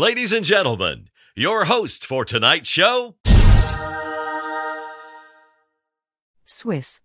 ladies and gentlemen, your host for tonight's show, Swiss.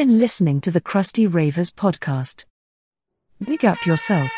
Been listening to the Crusty Ravers podcast. Big up yourself.